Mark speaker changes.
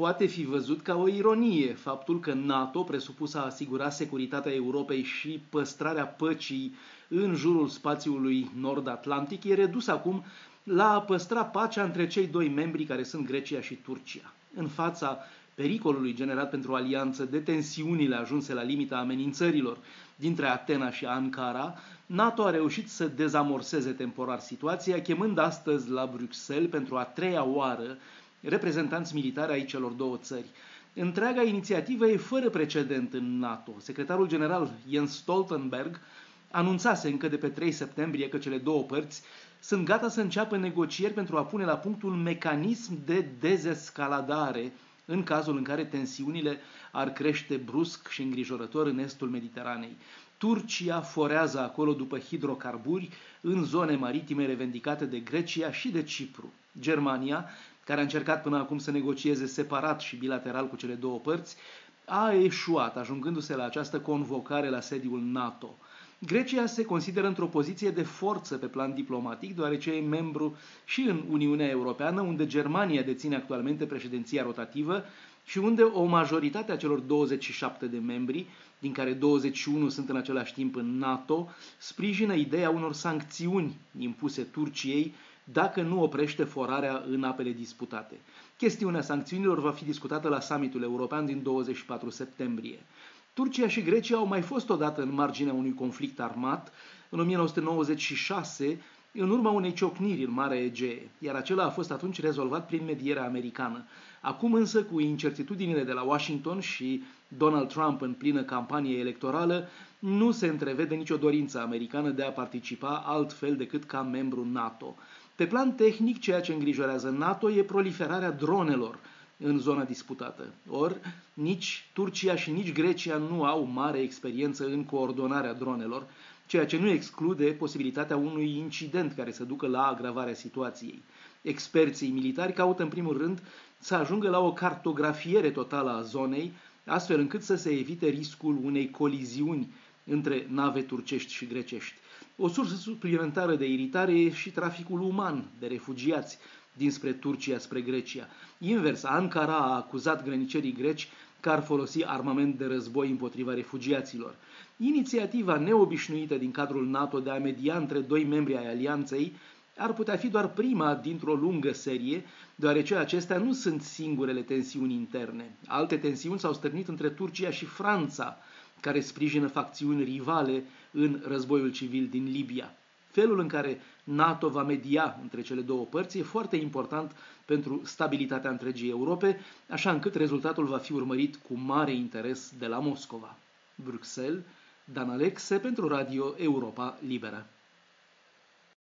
Speaker 1: poate fi văzut ca o ironie faptul că NATO, presupus a asigura securitatea Europei și păstrarea păcii în jurul spațiului nord-atlantic, e redus acum la a păstra pacea între cei doi membri care sunt Grecia și Turcia. În fața pericolului generat pentru alianță de tensiunile ajunse la limita amenințărilor dintre Atena și Ankara, NATO a reușit să dezamorseze temporar situația, chemând astăzi la Bruxelles pentru a treia oară reprezentanți militari ai celor două țări. Întreaga inițiativă e fără precedent în NATO. Secretarul general Jens Stoltenberg anunțase încă de pe 3 septembrie că cele două părți sunt gata să înceapă negocieri pentru a pune la punct un mecanism de dezescaladare în cazul în care tensiunile ar crește brusc și îngrijorător în estul Mediteranei. Turcia forează acolo după hidrocarburi în zone maritime revendicate de Grecia și de Cipru. Germania, care a încercat până acum să negocieze separat și bilateral cu cele două părți, a eșuat, ajungându-se la această convocare la sediul NATO. Grecia se consideră într-o poziție de forță pe plan diplomatic, deoarece e membru și în Uniunea Europeană, unde Germania deține actualmente președinția rotativă și unde o majoritate a celor 27 de membri, din care 21 sunt în același timp în NATO, sprijină ideea unor sancțiuni impuse Turciei dacă nu oprește forarea în apele disputate. Chestiunea sancțiunilor va fi discutată la summitul european din 24 septembrie. Turcia și Grecia au mai fost odată în marginea unui conflict armat, în 1996, în urma unei ciocniri în Marea Egee, iar acela a fost atunci rezolvat prin medierea americană. Acum însă, cu incertitudinile de la Washington și Donald Trump în plină campanie electorală, nu se întrevede nicio dorință americană de a participa altfel decât ca membru NATO. Pe plan tehnic, ceea ce îngrijorează NATO e proliferarea dronelor, în zona disputată. Or, nici Turcia și nici Grecia nu au mare experiență în coordonarea dronelor, ceea ce nu exclude posibilitatea unui incident care să ducă la agravarea situației. Experții militari caută în primul rând să ajungă la o cartografiere totală a zonei, astfel încât să se evite riscul unei coliziuni între nave turcești și grecești. O sursă suplimentară de iritare e și traficul uman de refugiați, dinspre Turcia spre Grecia. Invers, Ankara a acuzat grănicerii greci că ar folosi armament de război împotriva refugiaților. Inițiativa neobișnuită din cadrul NATO de a media între doi membri ai alianței ar putea fi doar prima dintr-o lungă serie, deoarece acestea nu sunt singurele tensiuni interne. Alte tensiuni s-au stârnit între Turcia și Franța, care sprijină facțiuni rivale în războiul civil din Libia. Felul în care NATO va media între cele două părți e foarte important pentru stabilitatea întregii Europe, așa încât rezultatul va fi urmărit cu mare interes de la Moscova. Bruxelles, Dan Alexe pentru Radio Europa Liberă.